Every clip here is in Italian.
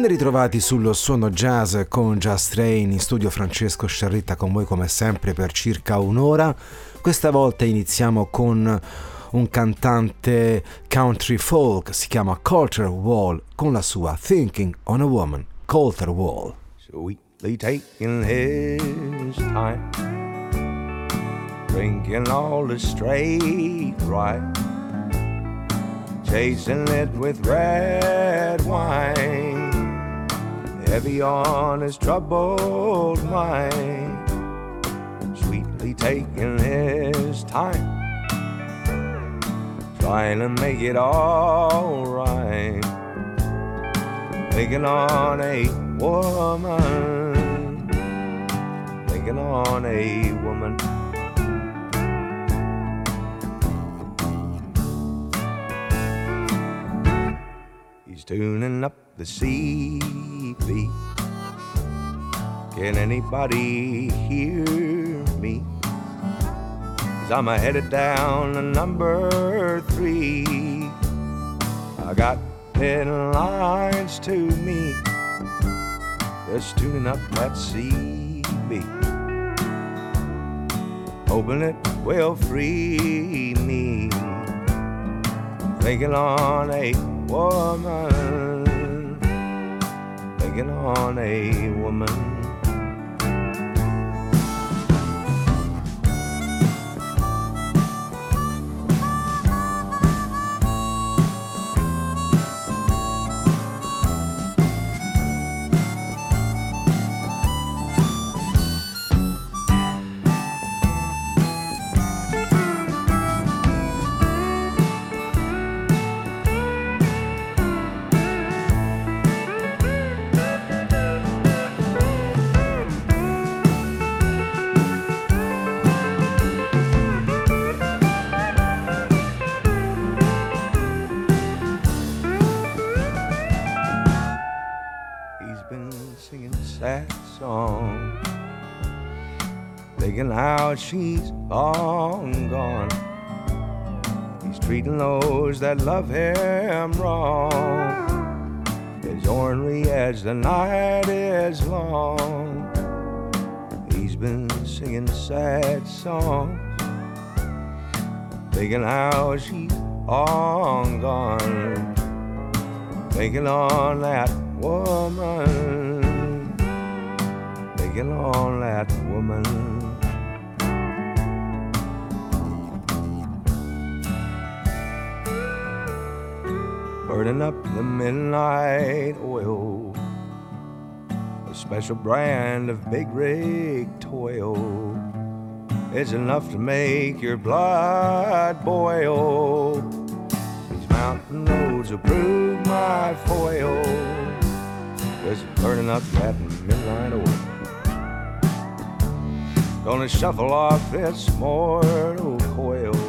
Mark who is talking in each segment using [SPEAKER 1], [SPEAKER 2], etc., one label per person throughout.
[SPEAKER 1] Ben ritrovati sullo suono jazz con Jazz Train in studio Francesco Sciarritta con voi come sempre per circa un'ora. Questa volta iniziamo con un cantante country folk, si chiama Coulter Wall con la sua Thinking on a Woman, Coulter Wall.
[SPEAKER 2] Sweetly taking his time, drinking all the straight right, chasing it with red wine. Heavy on his troubled mind, sweetly taking his time, trying to make it all right, thinking on a woman, thinking on a woman. Tuning up the sea? Can anybody hear me? Cause I'm headed down to number three. I got ten lines to meet. Just tuning up that CB. Hoping it will free me. Thinking on a woman taking on a woman. She's long gone. He's treating those that love him wrong as ornery as the night is long. He's been singing sad songs, thinking how she's long gone, thinking on that woman, thinking on that woman. Burning up the midnight oil. A special brand of big rig toil. It's enough to make your blood boil. These mountain roads will prove my foil. Just burning up that midnight oil. Gonna shuffle off this mortal coil.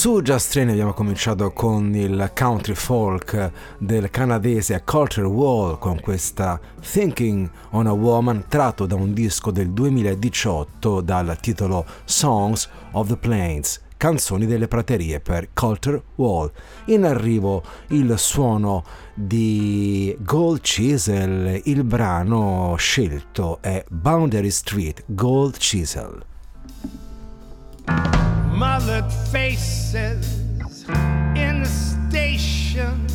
[SPEAKER 1] Su Just Train abbiamo cominciato con il country folk del canadese Culture Wall con questa Thinking on a Woman tratto da un disco del 2018 dal titolo Songs of the Plains canzoni delle praterie per Culture Wall. In arrivo il suono di Gold Chisel, il brano scelto è Boundary Street Gold Chisel.
[SPEAKER 3] Mothered faces in the station,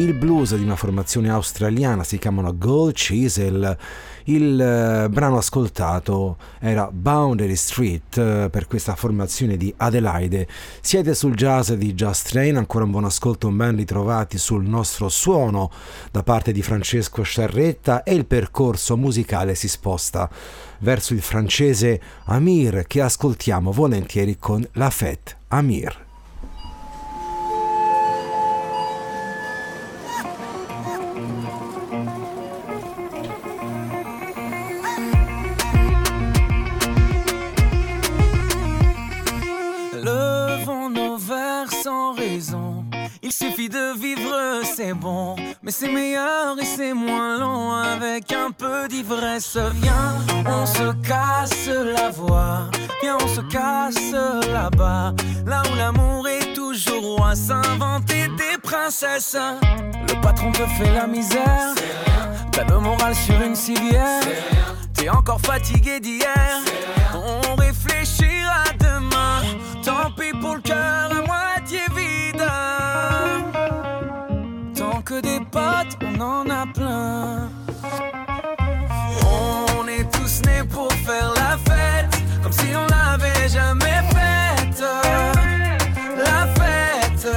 [SPEAKER 1] il blues di una formazione australiana, si chiamano Gold Chisel. Il eh, brano ascoltato era Boundary Street eh, per questa formazione di Adelaide. Siete sul jazz di Just Train, ancora un buon ascolto, ben ritrovati sul nostro suono da parte di Francesco Sciarretta e il percorso musicale si sposta verso il francese Amir che ascoltiamo volentieri con la Fête Amir.
[SPEAKER 4] C'est bon, mais c'est meilleur et c'est moins long avec un peu d'ivresse. Viens, on se casse la voix, viens, on se casse là-bas, là où l'amour est toujours roi s'inventer des princesses. Le patron te fait la misère. T'as le moral sur une civière. T'es encore fatigué d'hier. On réfléchira demain. Tant pis pour le cœur on en a plein. On est tous nés pour faire la fête, comme si on l'avait jamais faite. La fête.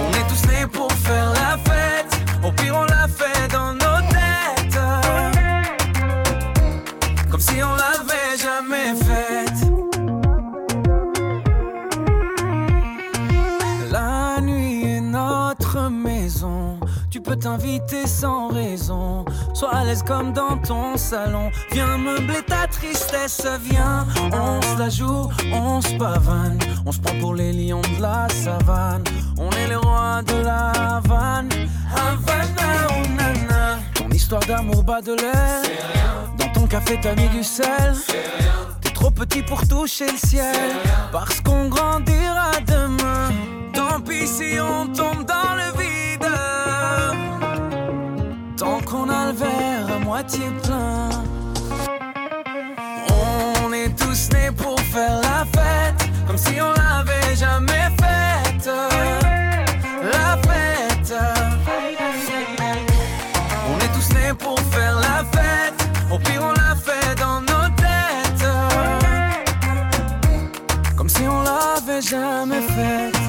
[SPEAKER 4] On est tous nés pour faire la fête, au pire on l'a fait dans nos têtes. Comme si on l'avait jamais faite. T'inviter sans raison. Sois à l'aise comme dans ton salon. Viens meubler ta tristesse. Viens, on se la joue, on se pavane. On se prend pour les lions de la savane. On est les rois de la Havane. Havana, oh nana. Ton histoire d'amour bas de l'air. Dans ton café, t'as mis du sel. T'es trop petit pour toucher le ciel. Parce qu'on grandira demain. Tant pis si on tombe dans On est tous nés pour faire la fête. Comme si on l'avait jamais faite. La fête. On est tous nés pour faire la fête. Au pire, on l'a fait dans nos têtes. Comme si on l'avait jamais faite.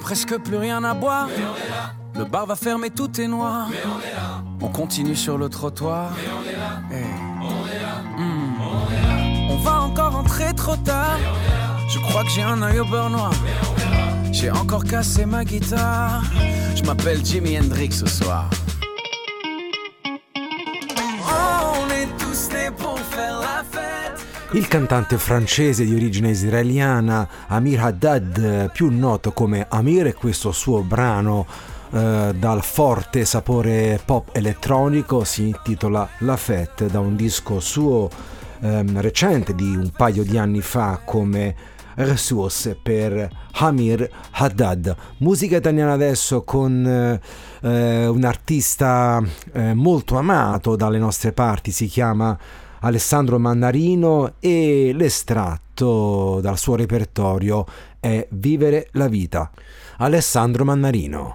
[SPEAKER 4] Presque plus rien à boire. Le bar va fermer, tout est noir. On continue sur le trottoir. Eh. Hmm. On va encore rentrer trop tard. Je crois que j'ai un œil au beurre noir. J'ai encore cassé ma guitare. Je m'appelle Jimi Hendrix ce soir.
[SPEAKER 1] Il cantante francese di origine israeliana Amir Haddad, più noto come Amir, e questo suo brano eh, dal forte sapore pop elettronico si intitola La Fête, da un disco suo ehm, recente di un paio di anni fa come Ressource per Amir Haddad. Musica italiana adesso con eh, un artista eh, molto amato dalle nostre parti, si chiama Alessandro Mannarino e l'estratto dal suo repertorio è Vivere la vita. Alessandro Mannarino.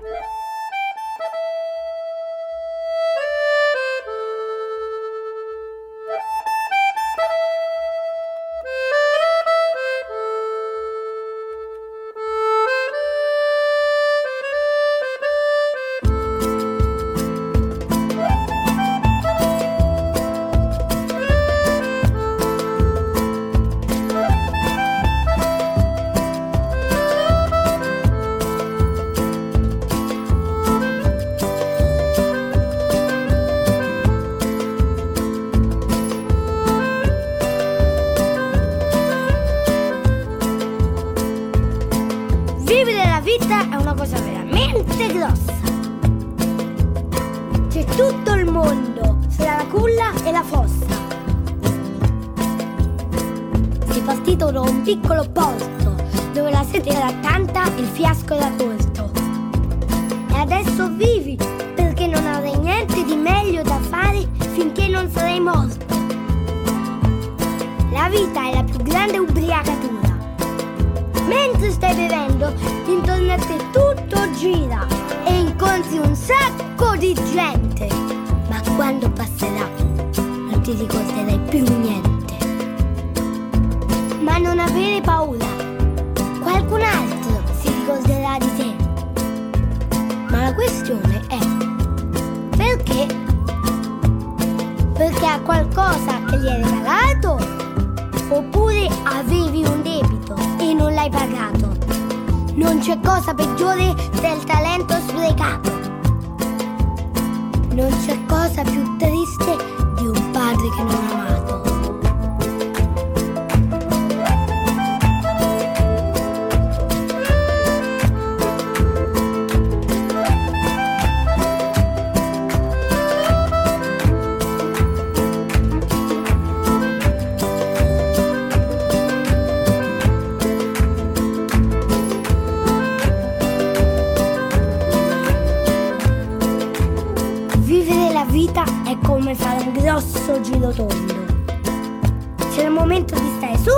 [SPEAKER 5] Paura, qualcun altro si ricorderà di te. Ma la questione è perché? Perché ha qualcosa che gli hai regalato? Oppure avevi un debito e non l'hai pagato? Non c'è cosa peggiore del talento sprecato. Non c'è cosa più triste di un padre che non ha amato. Giro tondo. C'è il momento di stare su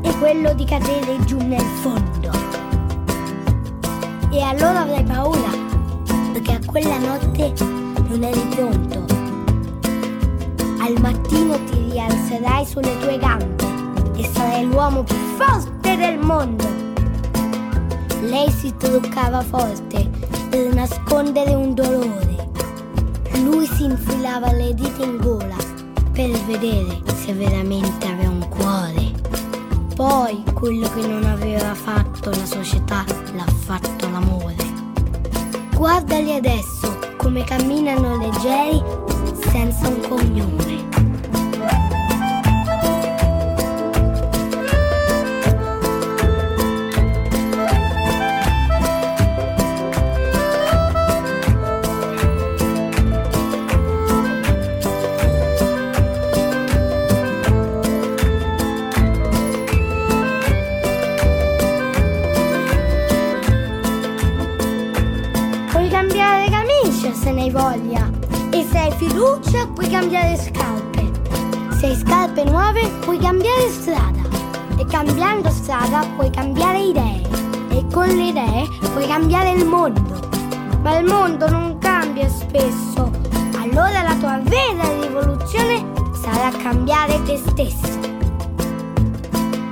[SPEAKER 5] e quello di cadere giù nel fondo. E allora avrai paura, perché a quella notte non eri pronto. Al mattino ti rialzerai sulle tue gambe e sarai l'uomo più forte del mondo. Lei si truccava forte per nascondere un dolore. Lui si infilava le dita in gola per vedere se veramente aveva un cuore. Poi quello che non aveva fatto la società l'ha fatto l'amore. Guardali adesso come camminano leggeri senza un cognome. Puoi cambiare idee. E con le idee puoi cambiare il mondo. Ma il mondo non cambia spesso. Allora la tua vera rivoluzione sarà cambiare te stesso.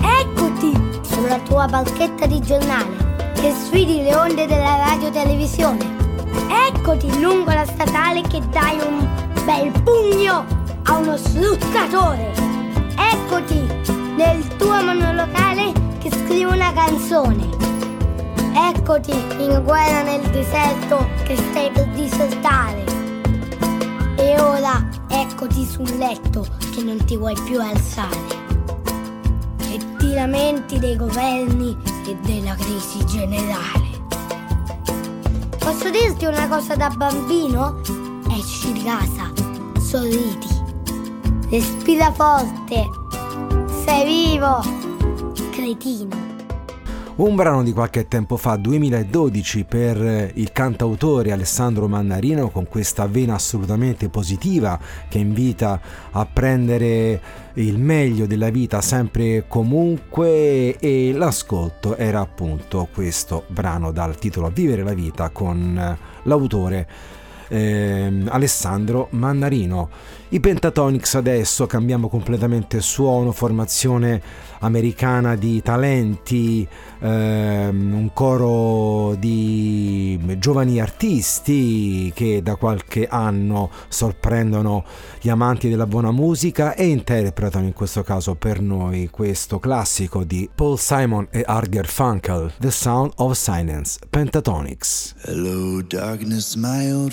[SPEAKER 5] Eccoti sulla tua barchetta di giornale che sfidi le onde della radio televisione. Eccoti lungo la statale che dai un bel pugno a uno sfruttatore. Eccoti nel tuo monolocale che scrivi una canzone. Eccoti in guerra nel deserto che stai per disertare. E ora eccoti sul letto che non ti vuoi più alzare. E ti lamenti dei governi e della crisi generale. Posso dirti una cosa da bambino? Esci di casa, sorridi, respira forte, sei vivo, cretino.
[SPEAKER 1] Un brano di qualche tempo fa, 2012, per il cantautore Alessandro Mannarino con questa vena assolutamente positiva che invita a prendere il meglio della vita sempre e comunque e l'ascolto era appunto questo brano dal titolo Vivere la vita con l'autore ehm, Alessandro Mannarino. I Pentatonix adesso cambiamo completamente suono, formazione americana di talenti, ehm, un coro di giovani artisti che da qualche anno sorprendono gli amanti della buona musica e interpretano in questo caso per noi questo classico di Paul Simon e Arger Funkel, The Sound of Silence, Pentatonix.
[SPEAKER 6] Hello, darkness, my old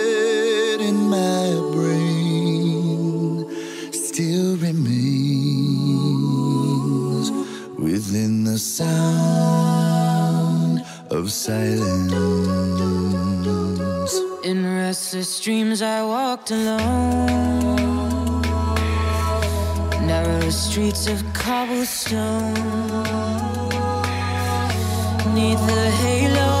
[SPEAKER 6] the sound of silence.
[SPEAKER 4] In restless dreams, I walked alone. Narrow streets of cobblestone. Neath the halo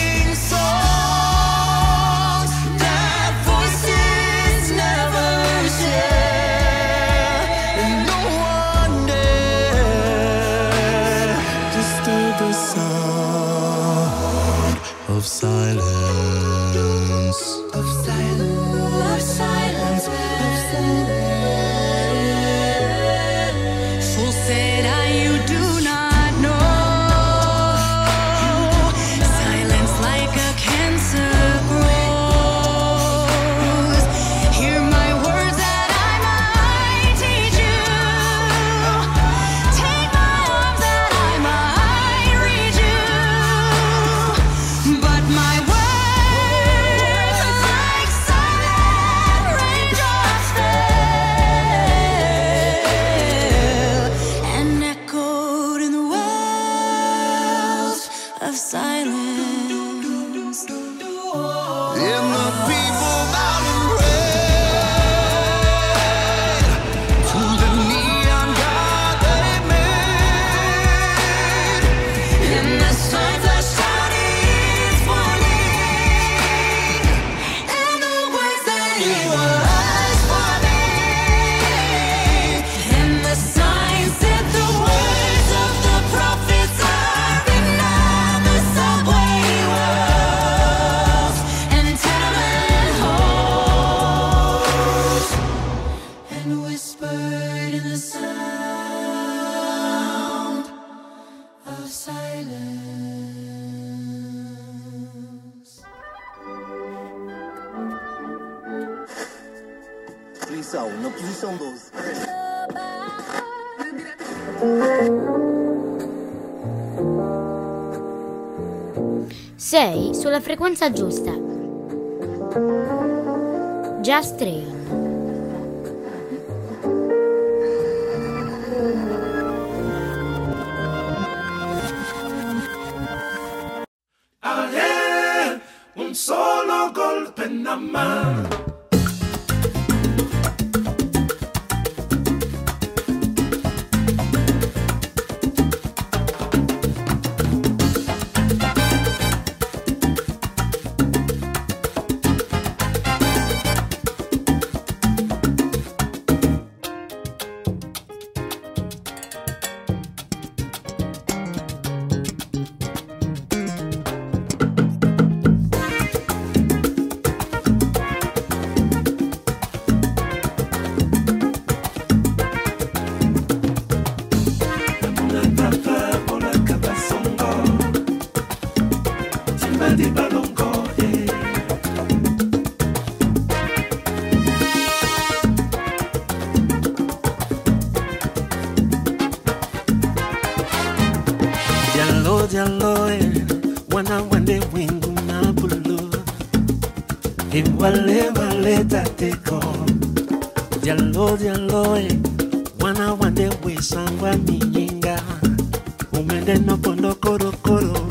[SPEAKER 5] sulla frequenza giusta. Just Train.
[SPEAKER 3] Lagos. Dialo
[SPEAKER 7] dialo e eh. wana wande we sangwa miyinga. Umende no kondo koro koro.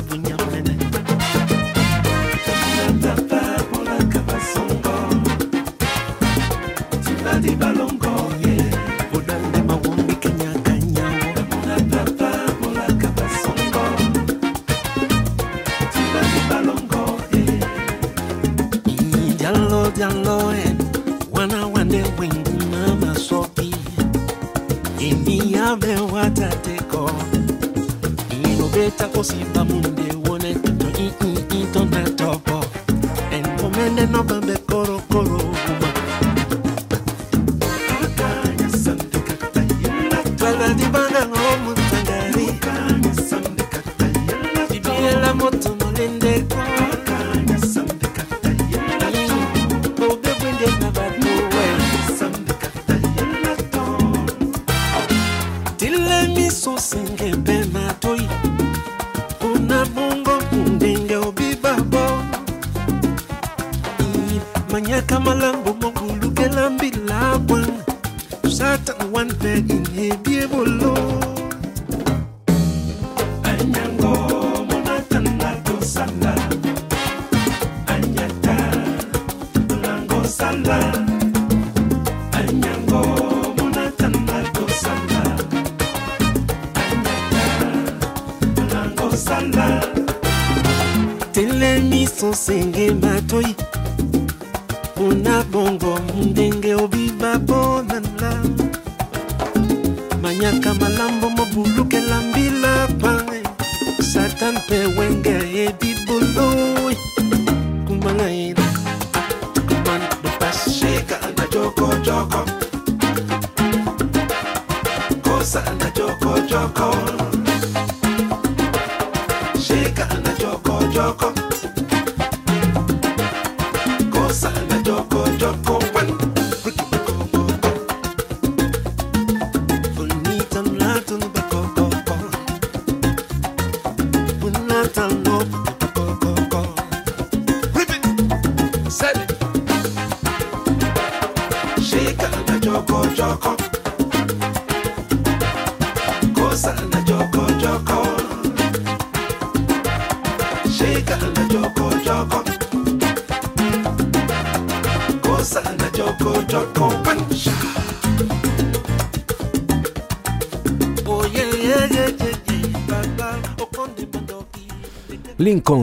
[SPEAKER 7] kamalambo mobulukela mbilapa satan mpe wenge ebibolo kumbanaina kuman dopas sheka na joko, kosa na joko.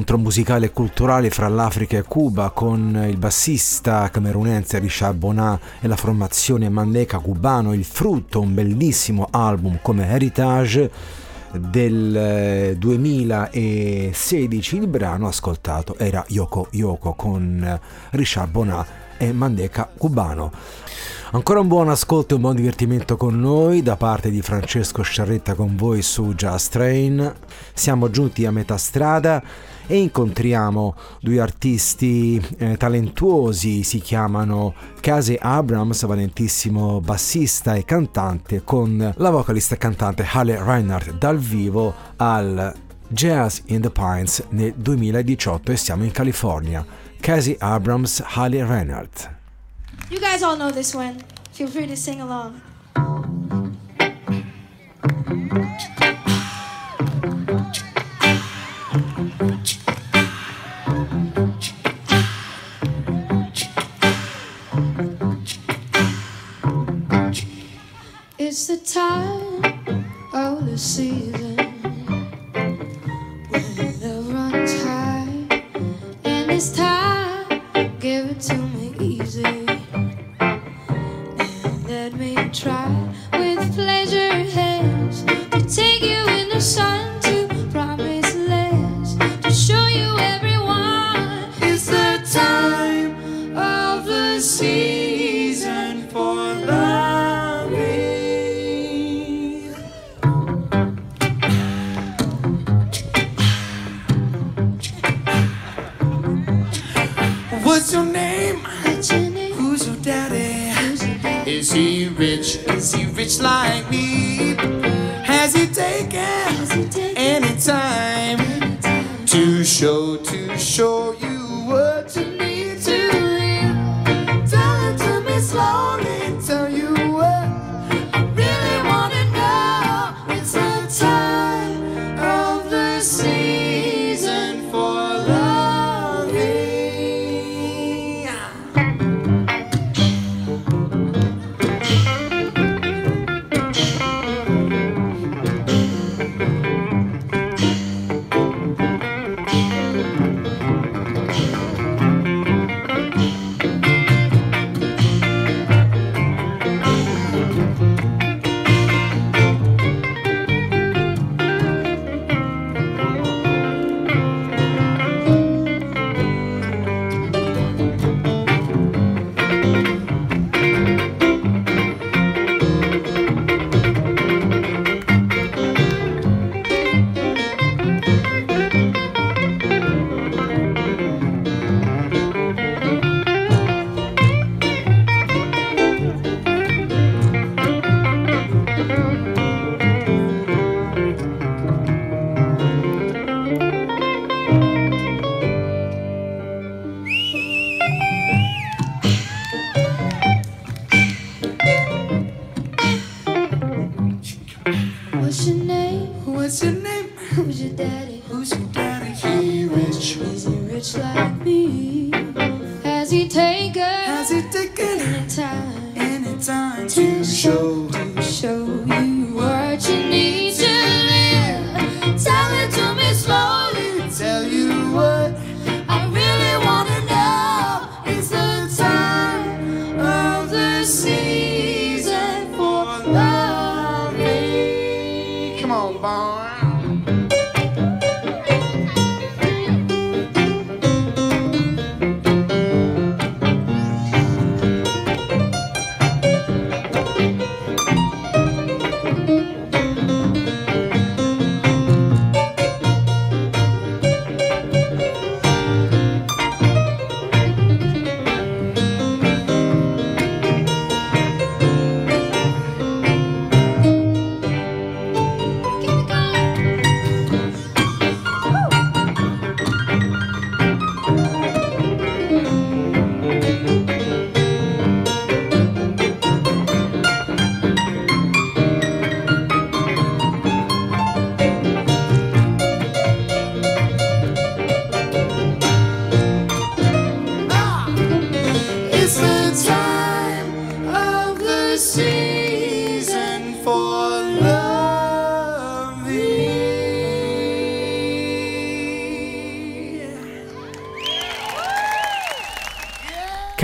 [SPEAKER 1] scontro musicale e culturale fra l'Africa e Cuba con il bassista camerunense Richard Bonat e la formazione Mandeca cubano, il frutto, un bellissimo album come Heritage del eh, 2016, il brano ascoltato era Yoko Yoko con eh, Richard Bonat e Mandeca cubano. Ancora un buon ascolto e un buon divertimento con noi da parte di Francesco Sciarretta con voi su Just Train. Siamo giunti a metà strada e incontriamo due artisti eh, talentuosi, si chiamano Casey Abrams, valentissimo bassista e cantante, con la vocalista e cantante Halle Reinhardt dal vivo al Jazz in the Pines nel 2018 e siamo in California. Casey Abrams, Halle Reinhardt.
[SPEAKER 8] You guys all know this one. Feel free to sing along. time, the season.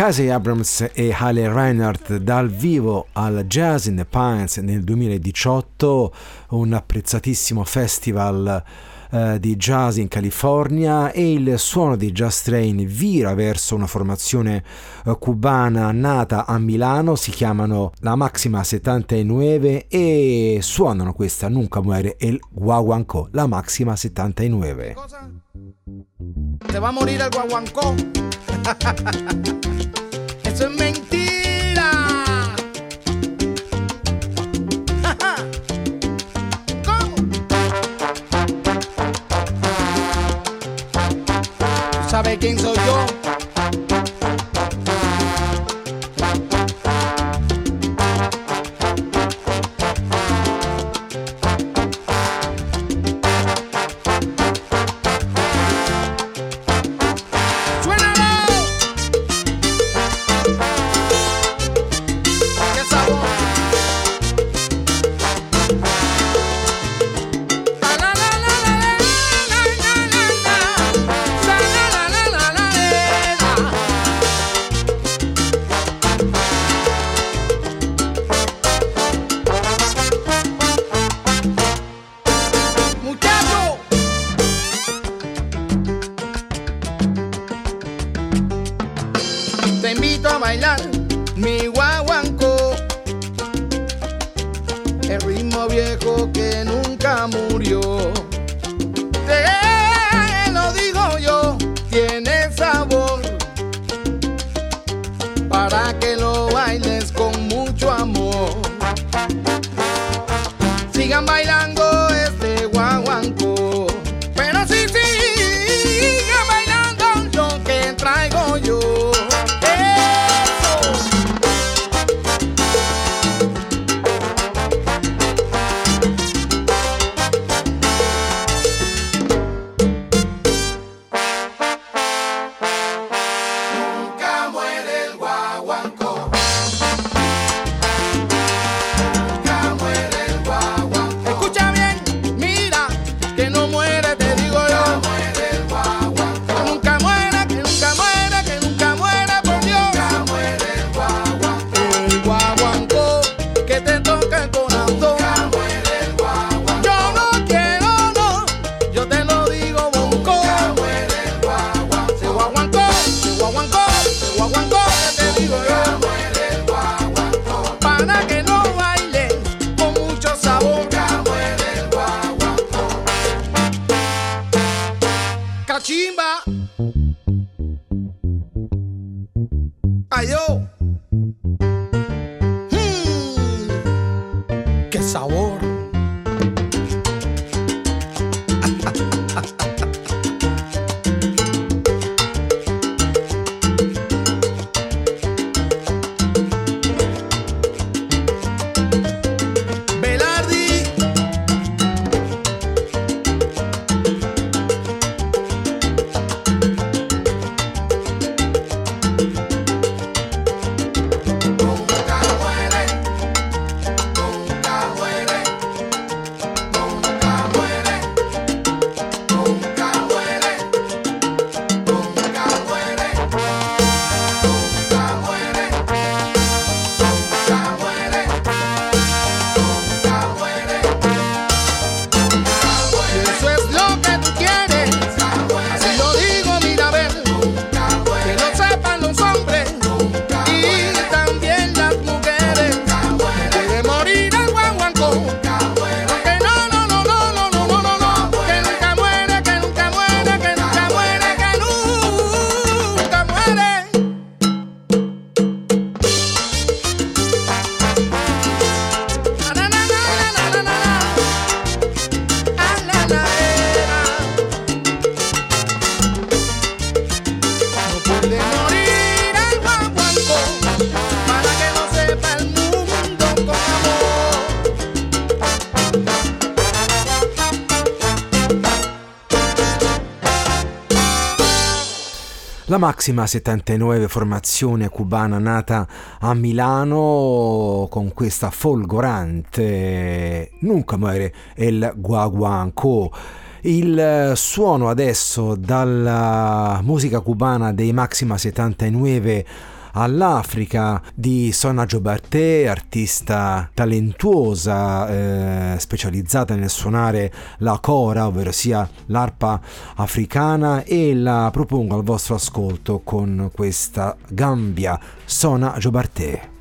[SPEAKER 1] Casey Abrams e Hale Reinhardt dal vivo al Jazz in the Pines nel 2018, un apprezzatissimo festival eh, di jazz in California e il suono di Jazz Train vira verso una formazione eh, cubana nata a Milano, si chiamano la Maxima 79 e suonano questa Nunca Muere muore el guaguancó, la Maxima 79.
[SPEAKER 9] Cosa? Se va a morire il guaguancó? eso es mentira. Ja, ja. ¿Tú sabes quién soy yo? Yo.
[SPEAKER 1] Maxima 79, formazione cubana nata a Milano con questa folgorante Nunca muere il guaguanco. Il suono adesso dalla musica cubana dei Maxima 79 all'Africa di Sona Jobarteh, artista talentuosa eh, specializzata nel suonare la cora, ovvero sia l'arpa africana e la propongo al vostro ascolto con questa Gambia Sona Jobarteh.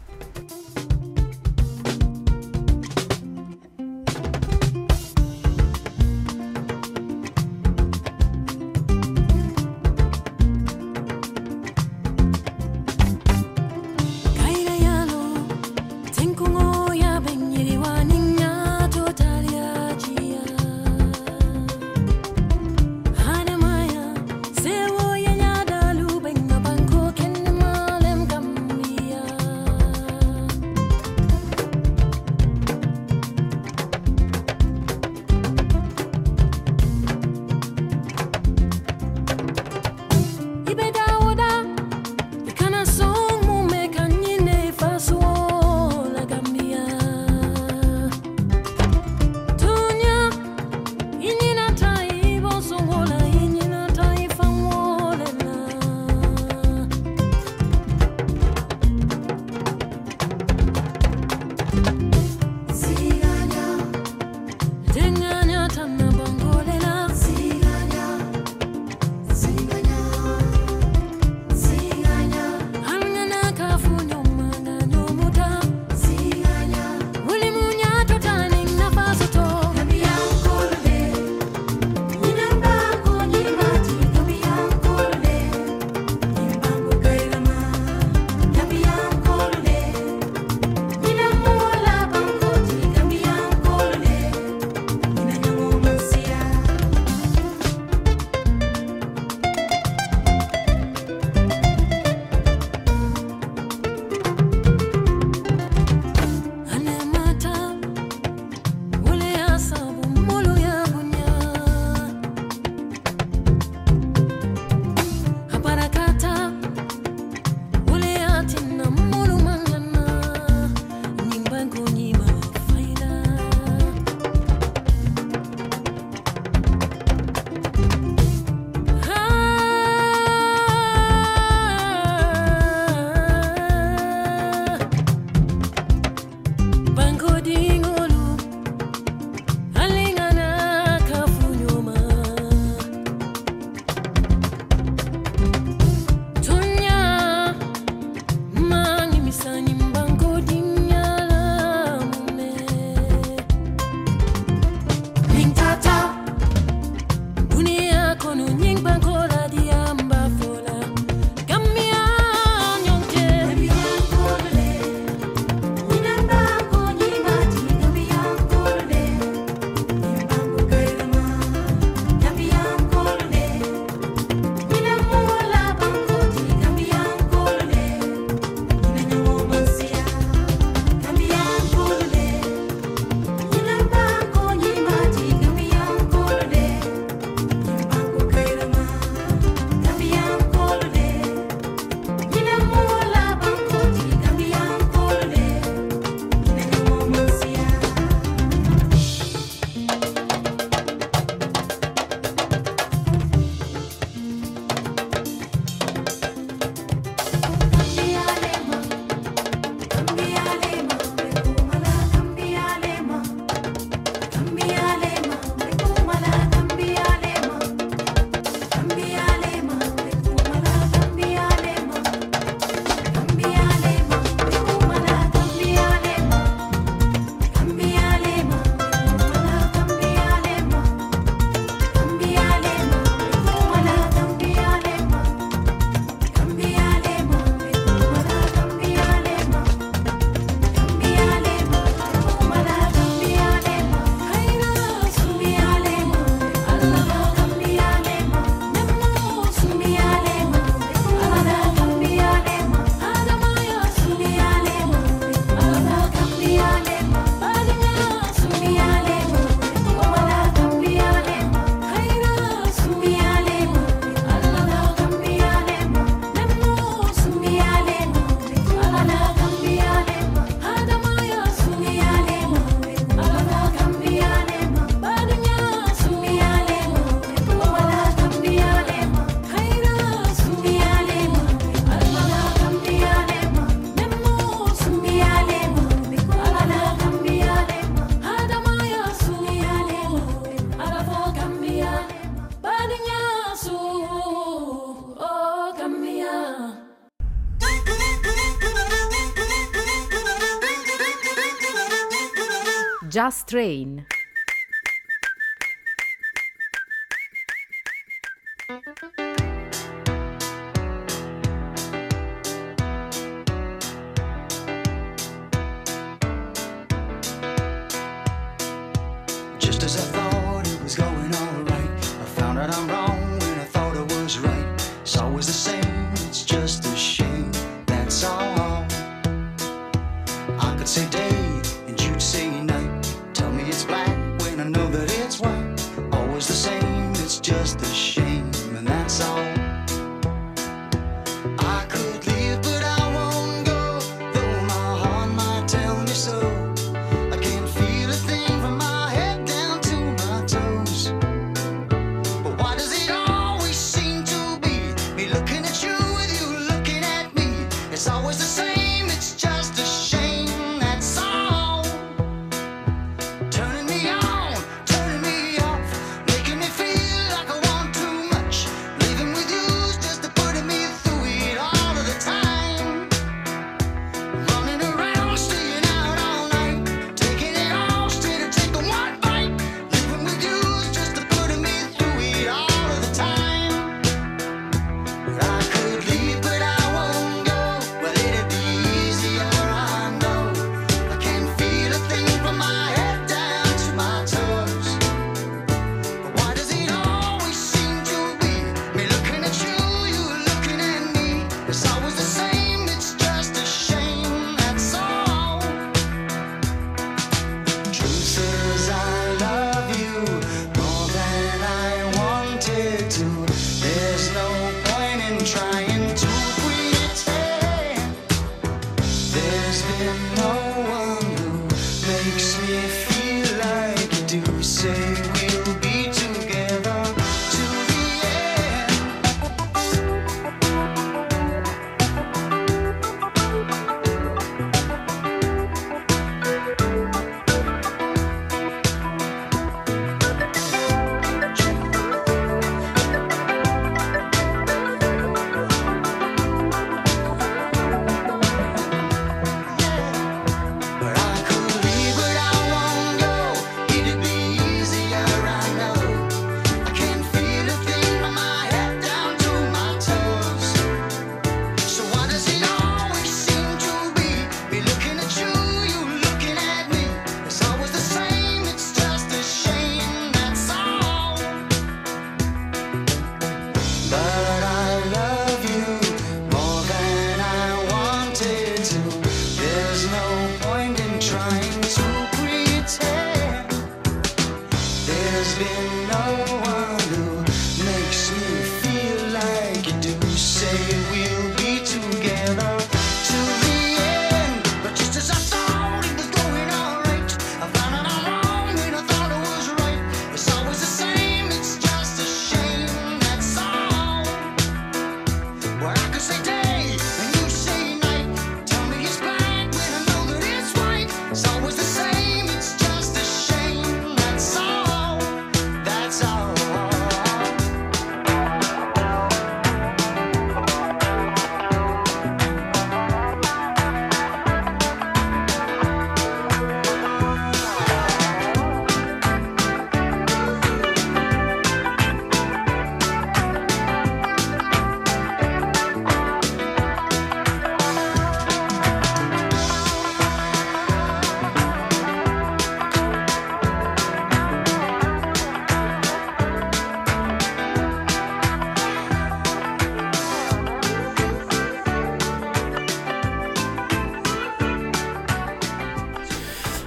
[SPEAKER 10] Just Train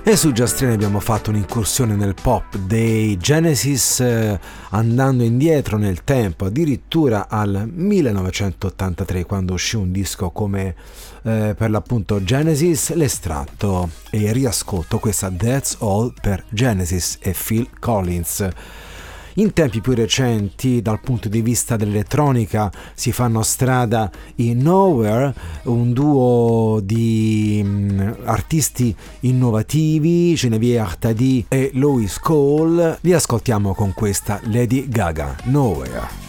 [SPEAKER 1] E su Giastriani abbiamo fatto un'incursione nel pop dei Genesis eh, andando indietro nel tempo, addirittura al 1983 quando uscì un disco come eh, per l'appunto Genesis, l'estratto e riascolto questa That's All per Genesis e Phil Collins. In tempi più recenti, dal punto di vista dell'elettronica, si fanno strada i Nowhere, un duo di mh, artisti innovativi, Genevieve Artadi e Louis Cole. Li ascoltiamo con questa Lady Gaga, Nowhere.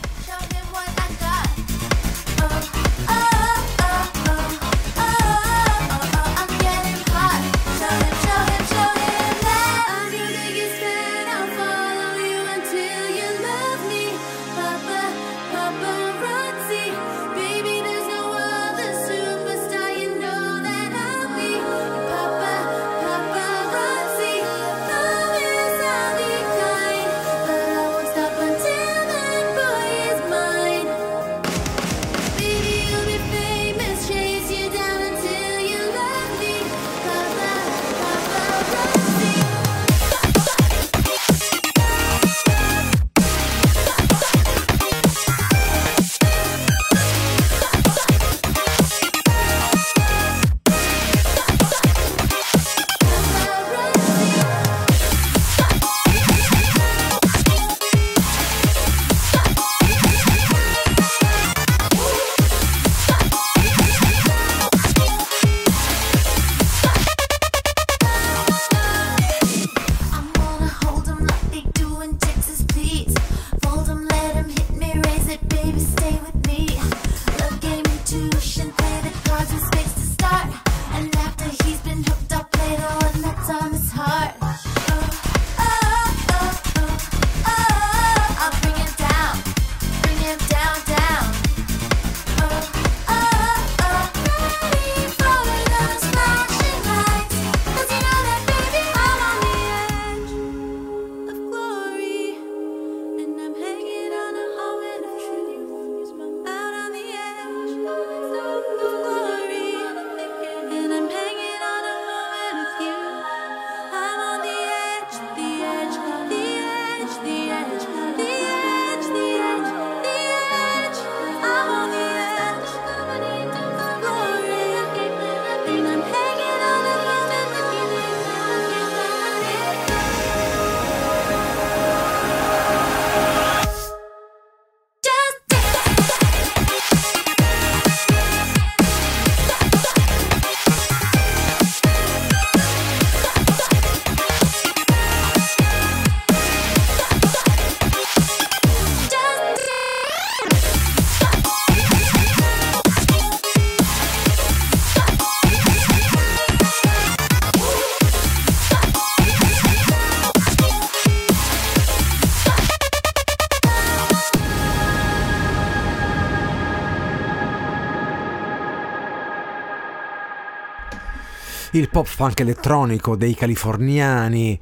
[SPEAKER 1] Il pop funk elettronico dei californiani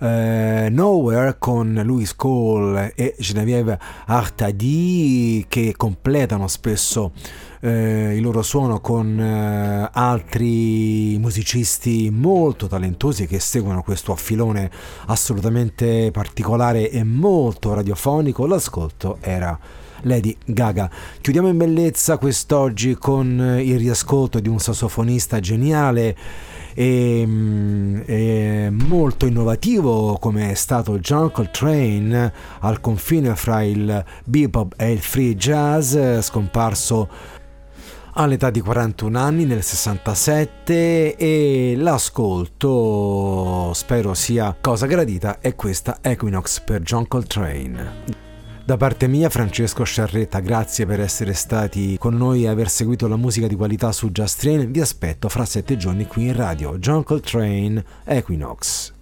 [SPEAKER 1] eh, Nowhere con Louis Cole e Genevieve Artadi che completano spesso eh, il loro suono con eh, altri musicisti molto talentuosi che seguono questo affilone assolutamente particolare e molto radiofonico. L'ascolto era Lady Gaga. Chiudiamo in bellezza quest'oggi con il riascolto di un sassofonista geniale e, mm, e molto innovativo come è stato John Coltrane al confine fra il bebop e il free jazz, scomparso all'età di 41 anni nel 67 e l'ascolto spero sia cosa gradita è questa Equinox per John Coltrane. Da parte mia, Francesco Sciarretta, grazie per essere stati con noi e aver seguito la musica di qualità su Just Train. Vi aspetto fra sette giorni qui in radio. John Coltrane, Equinox.